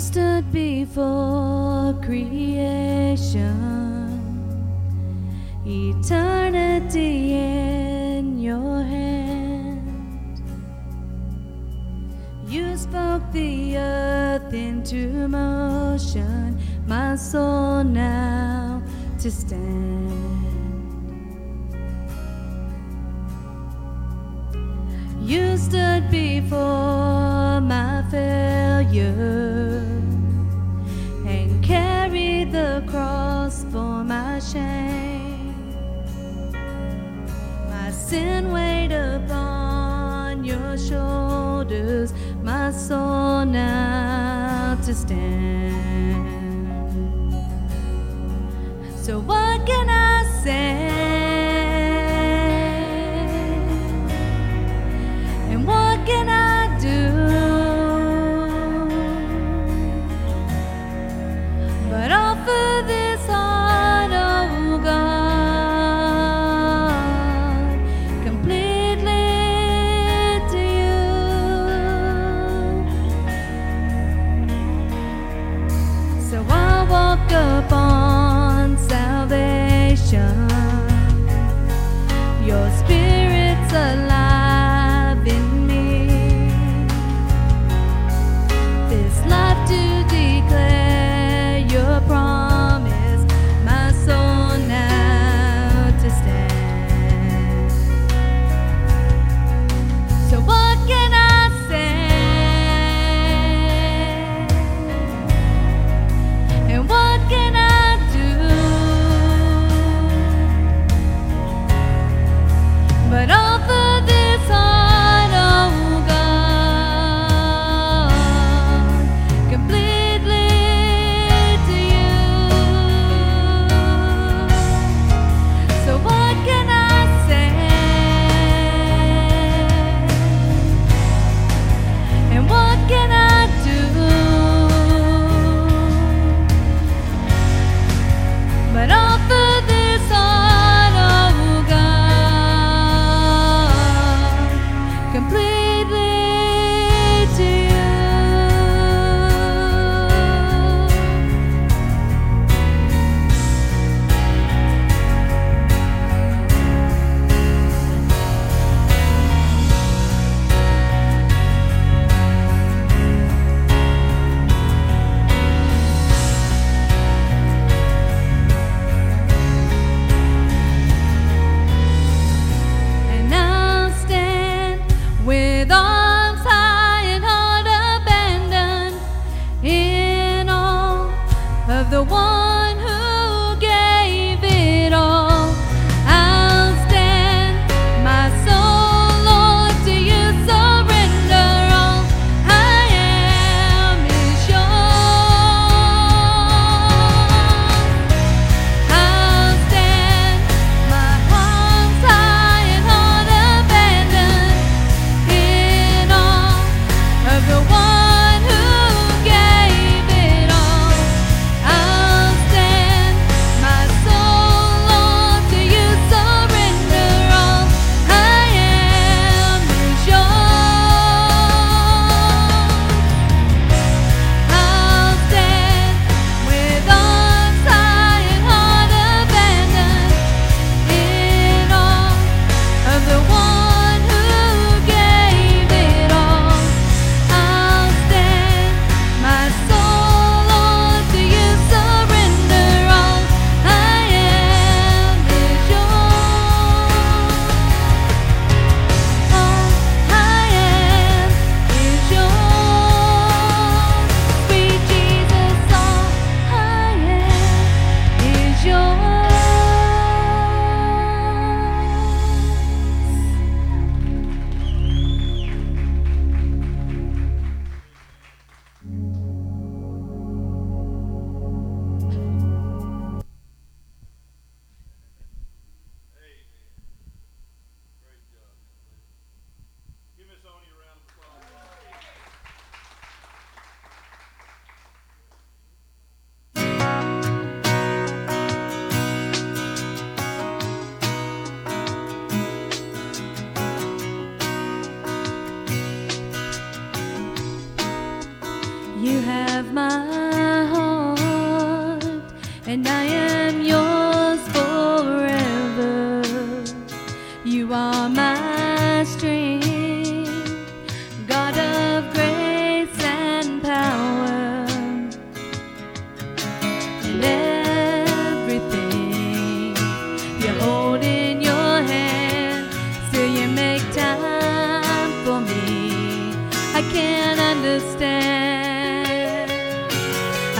stood before creation, eternity in your hand. You spoke the earth into motion, my soul now to stand. You stood before my failure soul now to stand. So, what can I say?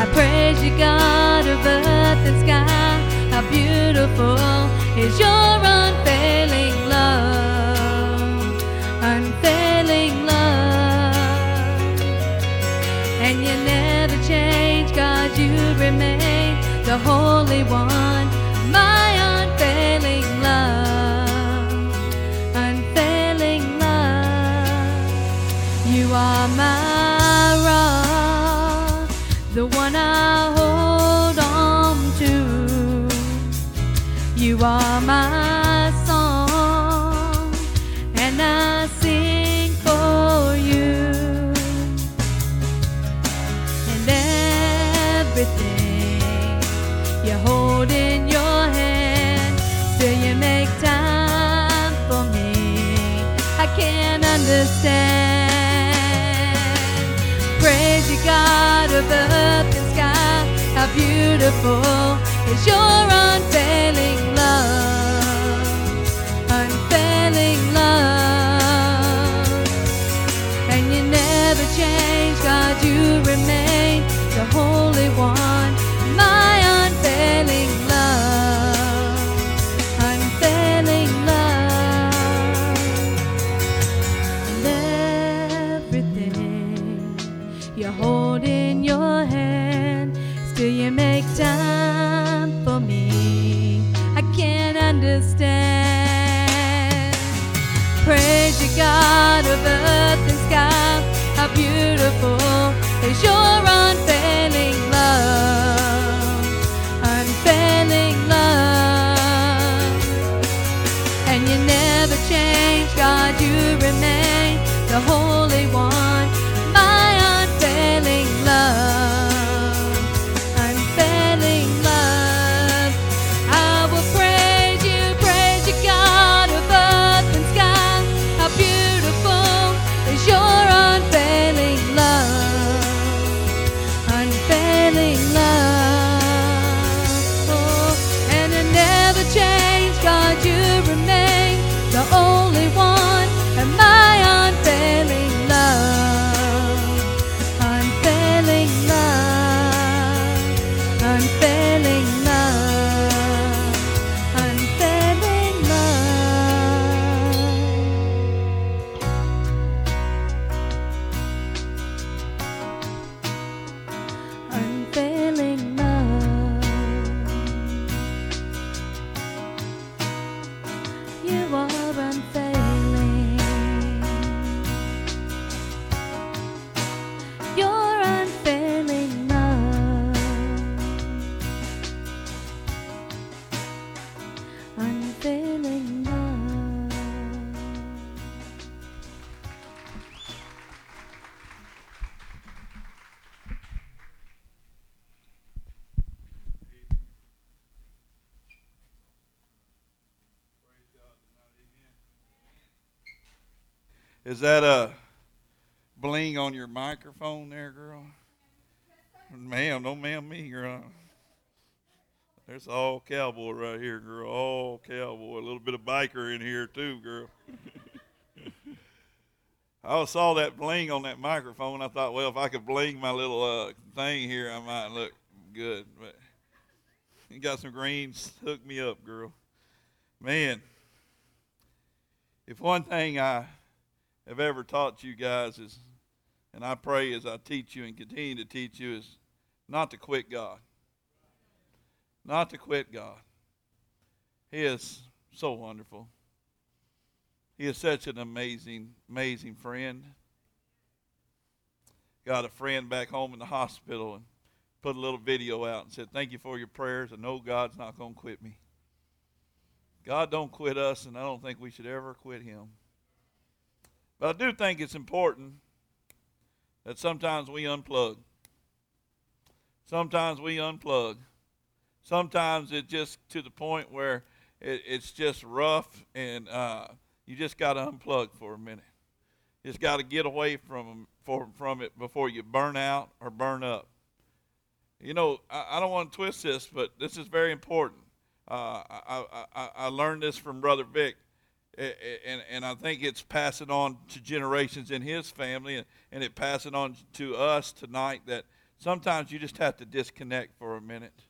I praise you, God of earth and sky. How beautiful is your unfailing love, unfailing love. And you never change, God, you remain the Holy One, are my song, and I sing for you. And everything you hold in your hand, still you make time for me. I can't understand. Praise you, God of earth and sky. How beautiful is your unfailing love, the Holy Is that a bling on your microphone there, girl? Ma'am, don't ma'am me, girl. There's all cowboy right here, girl. All cowboy. A little bit of biker in here too, girl. I saw that bling on that microphone. I thought, well, if I could bling my little uh, thing here, I might look good. But you got some greens. Hook me up, girl. Man, if one thing I have ever taught you guys is, and I pray as I teach you and continue to teach you, is not to quit God. Not to quit God. He is so wonderful. He is such an amazing, amazing friend. Got a friend back home in the hospital and put a little video out and said, Thank you for your prayers. I know God's not going to quit me. God don't quit us, and I don't think we should ever quit him. But I do think it's important that sometimes we unplug. Sometimes we unplug. Sometimes it's just to the point where it, it's just rough and uh, you just got to unplug for a minute. You just got to get away from, from, from it before you burn out or burn up. You know, I, I don't want to twist this, but this is very important. Uh, I, I, I learned this from Brother Vic, and, and I think it's passing on to generations in his family, and, and it passing on to us tonight that sometimes you just have to disconnect for a minute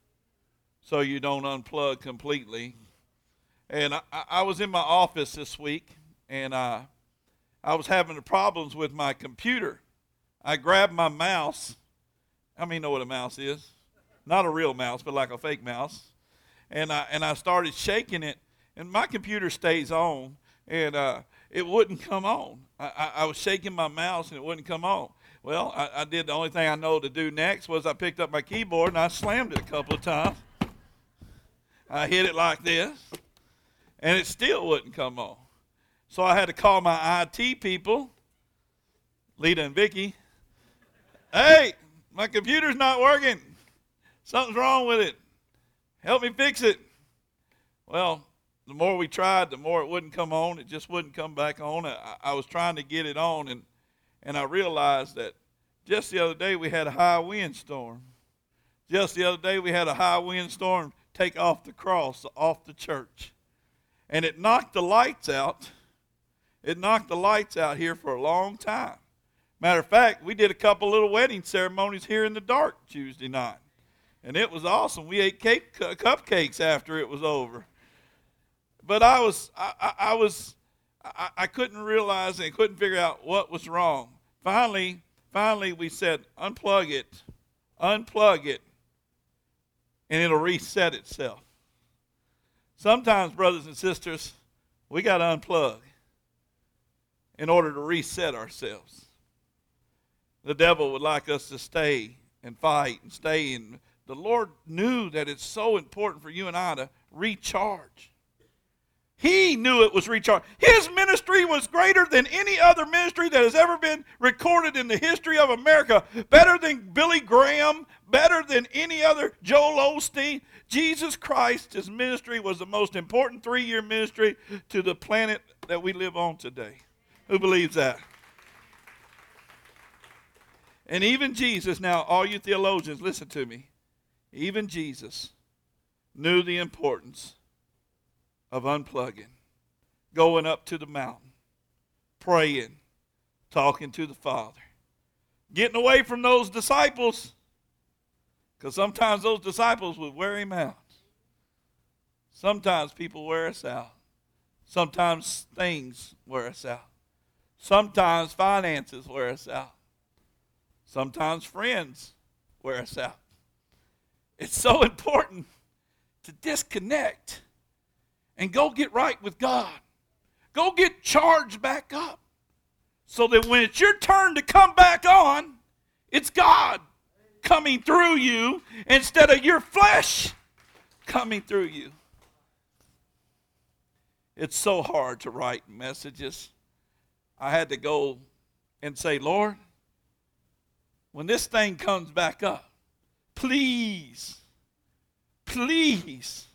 so you don't unplug completely. And I, I was in my office this week, and uh, I was having problems with my computer. I grabbed my mouse. How many know what a mouse is? Not a real mouse, but like a fake mouse. And I, and I started shaking it, and my computer stays on, and uh, it wouldn't come on. I, I, I, was shaking my mouse, and it wouldn't come on. Well, I, I did the only thing I know to do next was I picked up my keyboard and I slammed it a couple of times. I hit it like this, and it still wouldn't come on. So I had to call my IT people, Lita and Vicky. Hey, my computer's not working. Something's wrong with it. Help me fix it. Well, the more we tried, the more it wouldn't come on. It just wouldn't come back on. I, I was trying to get it on, and, and I realized that just the other day we had a high wind storm. Just the other day we had a high wind storm take off the cross off the church. And it knocked the lights out it knocked the lights out here for a long time. Matter of fact, we did a couple little wedding ceremonies here in the dark Tuesday night. And it was awesome. We ate cake, cupcakes after it was over. But I was, I, I, I was, I, I couldn't realize and couldn't figure out what was wrong. Finally, finally, we said, unplug it, unplug it, and it'll reset itself. Sometimes, brothers and sisters, we got to unplug in order to reset ourselves. The devil would like us to stay and fight and stay. And the Lord knew that it's so important for you and I to recharge. He knew it was recharged. His ministry was greater than any other ministry that has ever been recorded in the history of America. Better than Billy Graham, better than any other Joel Osteen. Jesus Christ, his ministry was the most important three year ministry to the planet that we live on today. Who believes that? And even Jesus, now, all you theologians, listen to me. Even Jesus knew the importance of unplugging, going up to the mountain, praying, talking to the Father, getting away from those disciples, because sometimes those disciples would wear him out. Sometimes people wear us out. Sometimes things wear us out. Sometimes finances wear us out. Sometimes friends wear us out. It's so important to disconnect and go get right with God. Go get charged back up so that when it's your turn to come back on, it's God coming through you instead of your flesh coming through you. It's so hard to write messages I had to go and say, Lord, when this thing comes back up, please, please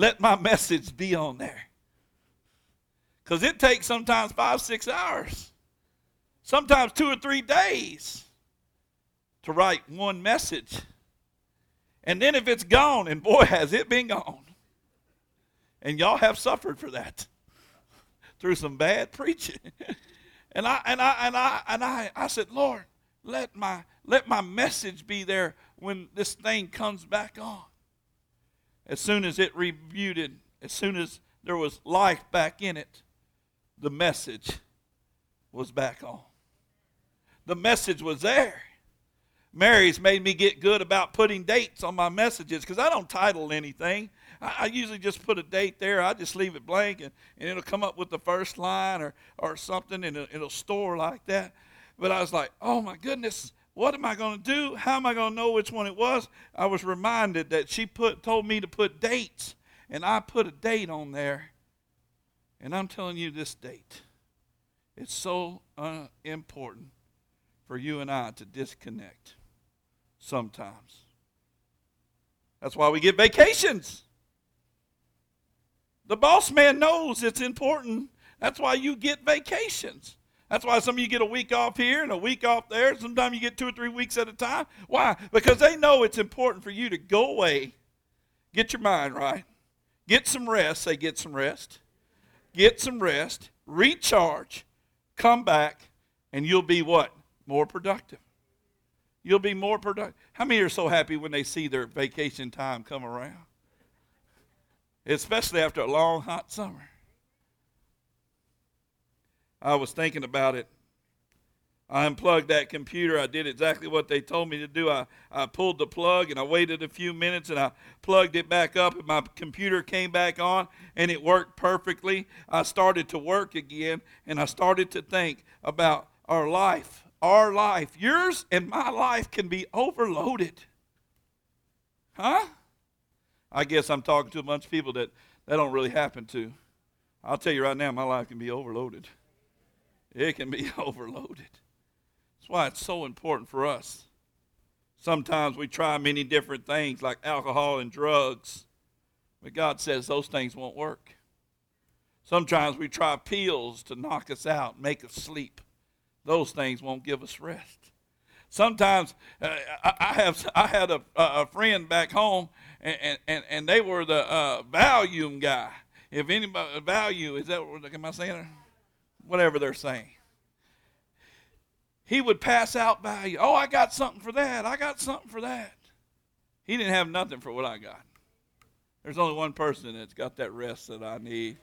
let my message be on there. Because it takes sometimes five, six hours, sometimes two or three days to write one message. And then if it's gone, and boy, has it been gone. And y'all have suffered for that through some bad preaching. And I and I and I and I, I said, Lord, let my let my message be there when this thing comes back on. As soon as it rebooted, as soon as there was life back in it, the message was back on. The message was there. Mary's made me get good about putting dates on my messages because I don't title anything. I, I, usually just put a date there. I just leave it blank, and, and it'll come up with the first line or, or something, and it'll, it'll store like that. But I was like, oh my goodness, what am I going to do? How am I going to know which one it was? I was reminded that she put told me to put dates, and I put a date on there. And I'm telling you this date. It's so uh, important for you and I to disconnect sometimes. That's why we get vacations. The boss man knows it's important. That's why you get vacations. That's why some of you get a week off here and a week off there. Sometimes you get two or three weeks at a time. Why? Because they know it's important for you to go away, get your mind right, get some rest. Say, get some rest. Get some rest, recharge, come back, and you'll be what? More productive. You'll be more productive. How many are so happy when they see their vacation time come around? Especially after a long, hot summer. I was thinking about it. I unplugged that computer. I did exactly what they told me to do. I, I pulled the plug and I waited a few minutes and I plugged it back up and my computer came back on and it worked perfectly. I started to work again and I started to think about our life. Our life, yours and my life, can be overloaded. Huh? I guess I'm talking to a bunch of people that that don't really happen to. I'll tell you right now, my life can be overloaded. It can be overloaded. That's why it's so important for us. Sometimes we try many different things like alcohol and drugs, but God says those things won't work. Sometimes we try pills to knock us out, make us sleep. Those things won't give us rest. Sometimes uh, I, I, have I had a, a friend back home, and, and, and they were the uh, Valium guy. If anybody value is that what am I saying? Whatever they're saying. He would pass out value. Oh, I got something for that. I got something for that. He didn't have nothing for what I got. There's only one person that's got that rest that I need.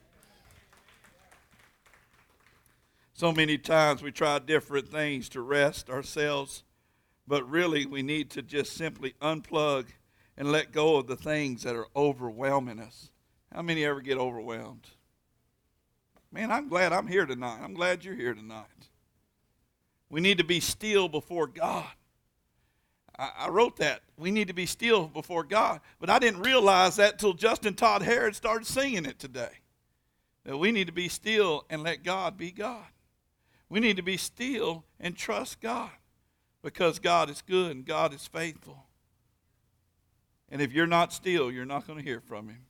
So many times we try different things to rest ourselves, but really we need to just simply unplug and let go of the things that are overwhelming us. How many ever get overwhelmed? Man, I'm glad I'm here tonight. I'm glad you're here tonight. We need to be still before God. I, I wrote that. We need to be still before God. But I didn't realize that till Justin Todd Harrod started singing it today. That we need to be still and let God be God. We need to be still and trust God because God is good and God is faithful. And if you're not still, you're not going to hear from Him.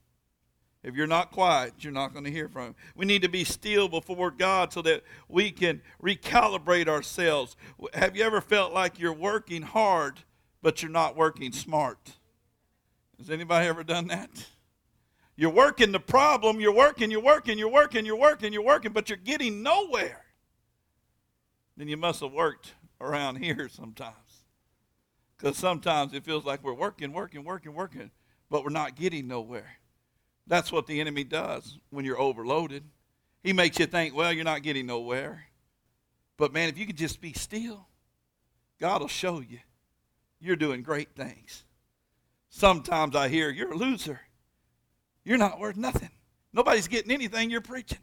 If you're not quiet, you're not going to hear from him. We need to be still before God so that we can recalibrate ourselves. Have you ever felt like you're working hard, but you're not working smart? Has anybody ever done that? You're working the problem, you're working, you're working, you're working, you're working, you're working, but you're getting nowhere. Then you must have worked around here sometimes. Because sometimes it feels like we're working, working, working, working, but we're not getting nowhere. That's what the enemy does when you're overloaded. He makes you think, well, you're not getting nowhere. But man, if you could just be still, God will show you you're doing great things. Sometimes I hear you're a loser. You're not worth nothing. Nobody's getting anything you're preaching.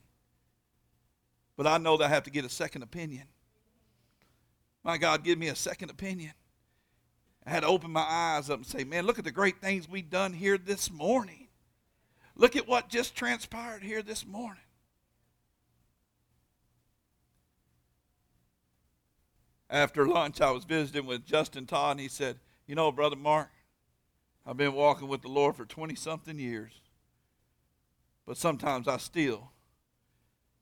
But I know that I have to get a second opinion. My God, give me a second opinion. I had to open my eyes up and say, man, look at the great things we've done here this morning. Look at what just transpired here this morning. After lunch, I was visiting with Justin Todd, and he said, You know, Brother Mark, I've been walking with the Lord for 20 something years, but sometimes I still,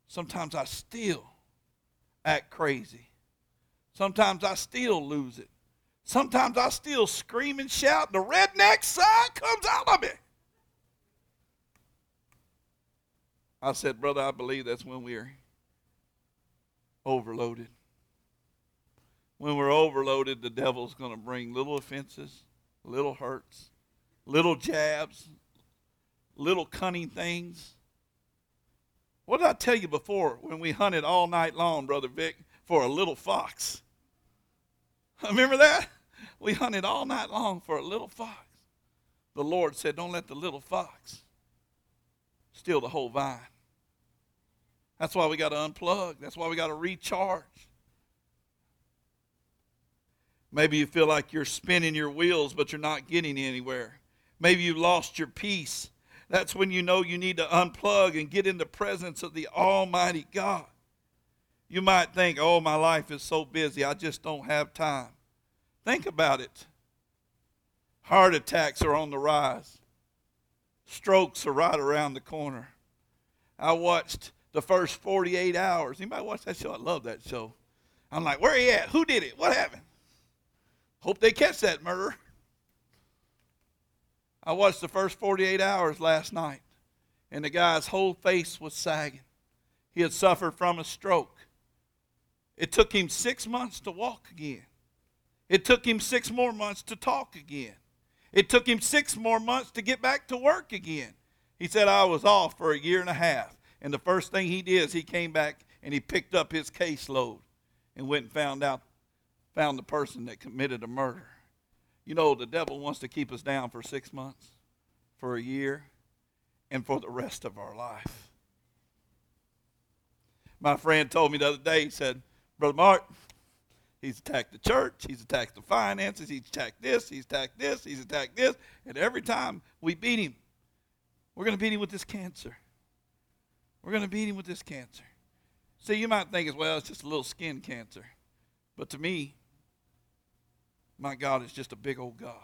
sometimes I still act crazy. Sometimes I still lose it. Sometimes I still scream and shout. The redneck side comes out of me. I said, Brother, I believe that's when we're overloaded. When we're overloaded, the devil's going to bring little offenses, little hurts, little jabs, little cunning things. What did I tell you before when we hunted all night long, Brother Vic, for a little fox? Remember that? We hunted all night long for a little fox. The Lord said, Don't let the little fox steal the whole vine. That's why we got to unplug. That's why we got to recharge. Maybe you feel like you're spinning your wheels, but you're not getting anywhere. Maybe you lost your peace. That's when you know you need to unplug and get in the presence of the Almighty God. You might think, oh, my life is so busy, I just don't have time. Think about it. Heart attacks are on the rise. Strokes are right around the corner. I watched the first 48 hours. Anybody watch that show? I love that show. I'm like, where he at? Who did it? What happened? Hope they catch that murderer. I watched the first 48 hours last night, and the guy's whole face was sagging. He had suffered from a stroke. It took him six months to walk again. It took him six more months to talk again. It took him six more months to get back to work again. He said, I was off for a year and a half. And the first thing he did is he came back and he picked up his caseload and went and found out, found the person that committed a murder. You know, the devil wants to keep us down for six months, for a year, and for the rest of our life. My friend told me the other day, he said, Brother Mark, he's attacked the church, he's attacked the finances, he's attacked this, he's attacked this, he's attacked this, and every time we beat him, we're going to beat him with this cancer. We're going to beat him with this cancer. See, you might think as well, it's just a little skin cancer. But to me, my God is just a big old God.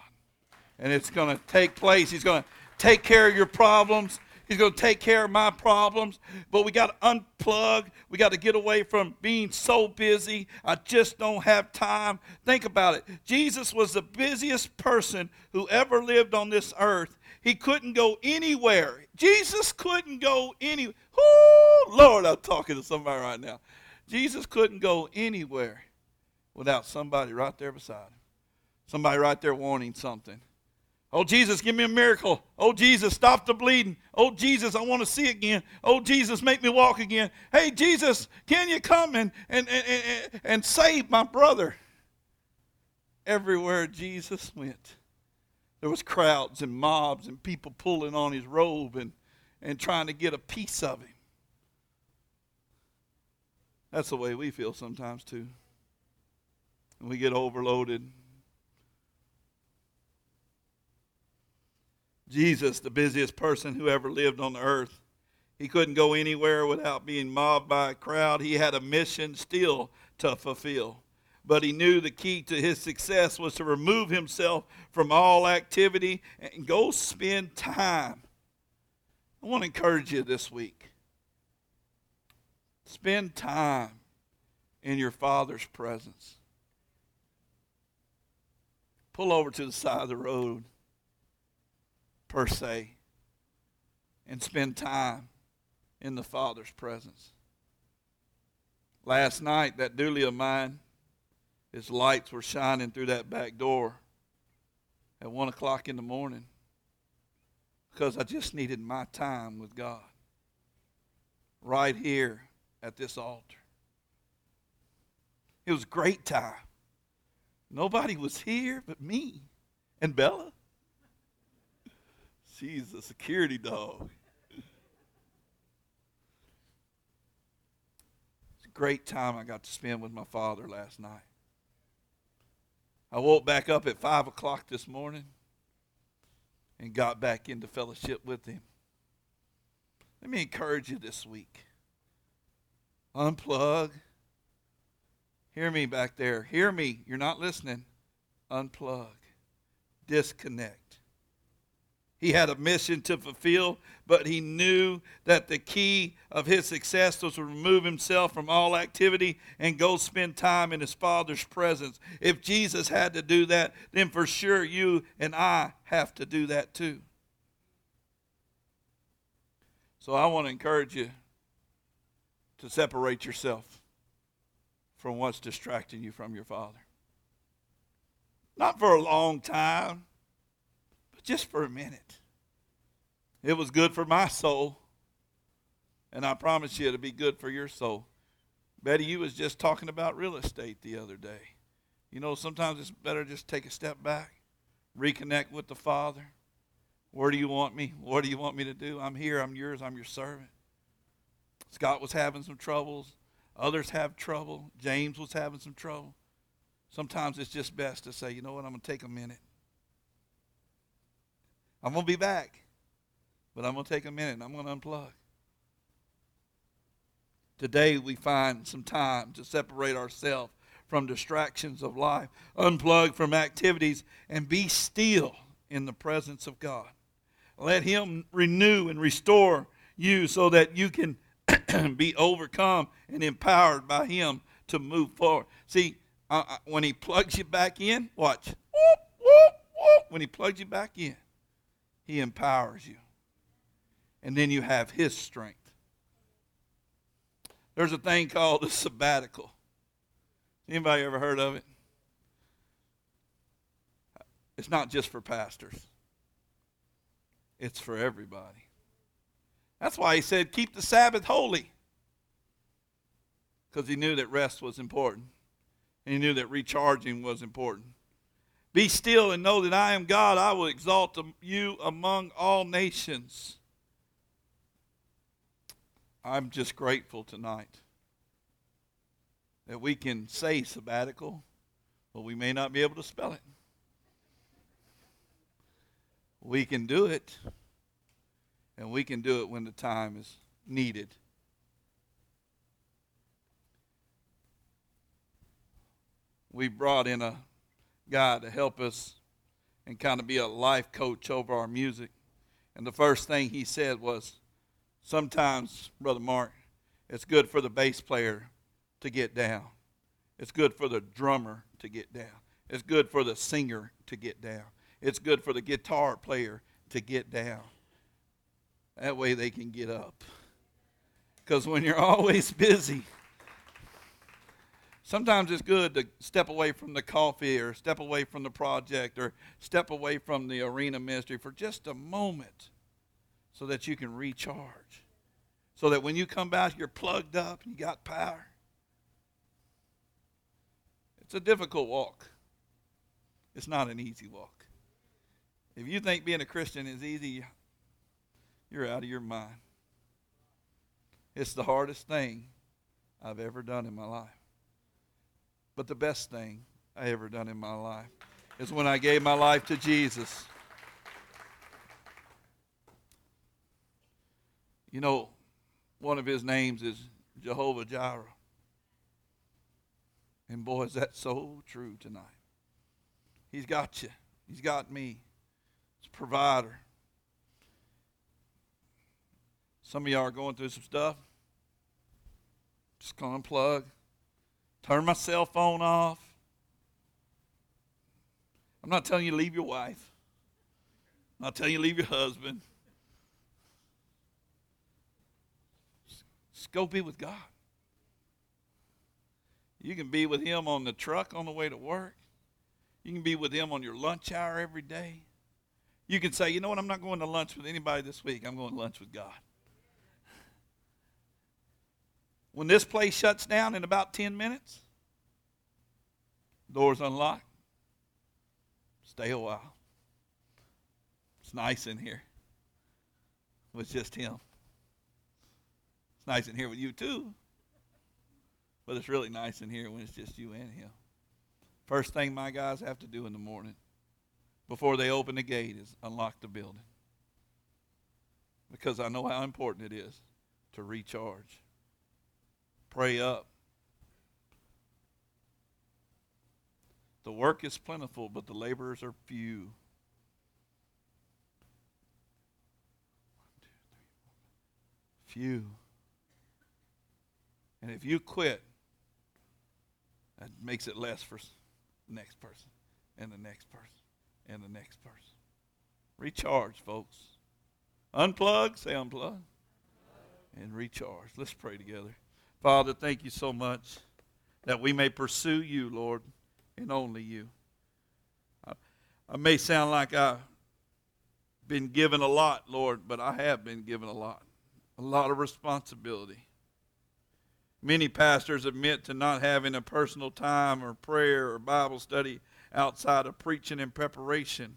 And it's going to take place. He's going to take care of your problems. He's going to take care of my problems. But we got to unplug. We got to get away from being so busy. I just don't have time. Think about it. Jesus was the busiest person who ever lived on this earth. He couldn't go anywhere. Jesus couldn't go anywhere. Lord, I'm talking to somebody right now. Jesus couldn't go anywhere without somebody right there beside him. Somebody right there wanting something. Oh, Jesus, give me a miracle. Oh, Jesus, stop the bleeding. Oh, Jesus, I want to see again. Oh, Jesus, make me walk again. Hey, Jesus, can you come and, and, and, and, and save my brother? Everywhere Jesus went, there was crowds and mobs and people pulling on his robe and, and trying to get a piece of him. That's the way we feel sometimes, too. And we get overloaded Jesus, the busiest person who ever lived on the earth, he couldn't go anywhere without being mobbed by a crowd. He had a mission still to fulfill. But he knew the key to his success was to remove himself from all activity and go spend time. I want to encourage you this week. Spend time in your Father's presence. Pull over to the side of the road per se, and spend time in the Father's presence. Last night, that dually of mine, his lights were shining through that back door at 1 o'clock in the morning because I just needed my time with God right here at this altar. It was great time. Nobody was here but me and Bella. She's a security dog. It's a great time I got to spend with my father last night. I woke back up at 5 o'clock this morning and got back into fellowship with him. Let me encourage you this week. Unplug. Hear me back there. Hear me. You're not listening. Unplug. Disconnect. He had a mission to fulfill, but he knew that the key of his success was to remove himself from all activity and go spend time in his Father's presence. If Jesus had to do that, then for sure you and I have to do that too. So I want to encourage you to separate yourself from what's distracting you from your Father. Not for a long time just for a minute. It was good for my soul, and I promise you it'll be good for your soul. Betty, you was just talking about real estate the other day. You know, sometimes it's better just take a step back, reconnect with the Father. Where do you want me? What do you want me to do? I'm here. I'm yours. I'm your servant. Scott was having some troubles. Others have trouble. James was having some trouble. Sometimes it's just best to say, you know what, I'm going to take a minute. I'm going to be back, but I'm going to take a minute and I'm going to unplug. Today, we find some time to separate ourselves from distractions of life, unplug from activities, and be still in the presence of God. Let Him renew and restore you so that you can be overcome and empowered by Him to move forward. See, uh, uh, when He plugs you back in, watch. When He plugs you back in, He empowers you. And then you have His strength. There's a thing called a sabbatical. Anybody ever heard of it? It's not just for pastors. It's for everybody. That's why he said, keep the Sabbath holy. Because he knew that rest was important. And he knew that recharging was important. Be still and know that I am God. I will exalt you among all nations. I'm just grateful tonight that we can say sabbatical, but we may not be able to spell it. We can do it, and we can do it when the time is needed. We brought in a guy to help us and kind of be a life coach over our music. And the first thing he said was, Sometimes, Brother Mark, it's good for the bass player to get down. It's good for the drummer to get down. It's good for the singer to get down. It's good for the guitar player to get down. That way they can get up. Because when you're always busy, sometimes it's good to step away from the coffee or step away from the project or step away from the arena ministry for just a moment so that you can recharge. So that when you come back, you're plugged up and you got power. It's a difficult walk. It's not an easy walk. If you think being a Christian is easy, you're out of your mind. It's the hardest thing I've ever done in my life. But the best thing I ever done in my life is when I gave my life to Jesus. You know, one of his names is Jehovah Jireh. And boy, is that so true tonight. He's got you, He's got me a provider. Some of y'all are going through some stuff. Just unplug. Turn my cell phone off. I'm not telling you to leave your wife. I'm not telling you to leave your husband. Just go be with God. You can be with Him on the truck on the way to work. You can be with Him on your lunch hour every day. You can say, you know what, I'm not going to lunch with anybody this week. I'm going to lunch with God. When this place shuts down in about 10 minutes, doors unlocked. Stay a while. It's nice in here with just him. It's nice in here with you too. But it's really nice in here when it's just you and him. First thing my guys have to do in the morning before they open the gate is unlock the building. Because I know how important it is to recharge. Pray up. The work is plentiful, but the laborers are few. Few. And if you quit, that makes it less for the next person and the next person and the next person. Recharge, folks. Unplug, say unplug, and recharge. Let's pray together. Father, thank you so much that we may pursue you, Lord, and only you. I, I may sound like I've been given a lot, Lord, but I have been given a lot, a lot of responsibility. Many pastors admit to not having a personal time or prayer or Bible study outside of preaching and preparation.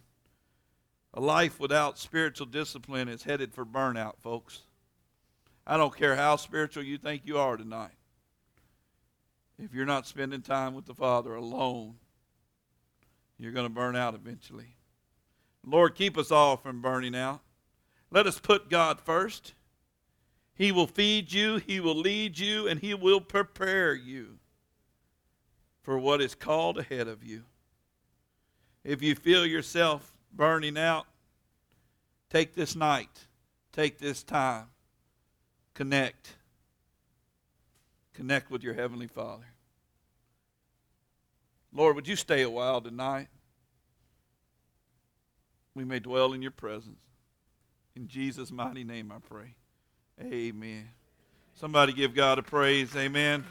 A life without spiritual discipline is headed for burnout, folks. I don't care how spiritual you think you are tonight. If you're not spending time with the Father alone, you're going to burn out eventually. Lord, keep us all from burning out. Let us put God first. He will feed you, He will lead you, and He will prepare you for what is called ahead of you if you feel yourself burning out, take this night, take this time, connect. Connect with your Heavenly Father. Lord, would you stay a while tonight? We may dwell in your presence. In Jesus' mighty name I pray. Amen. Somebody give God a praise. Amen.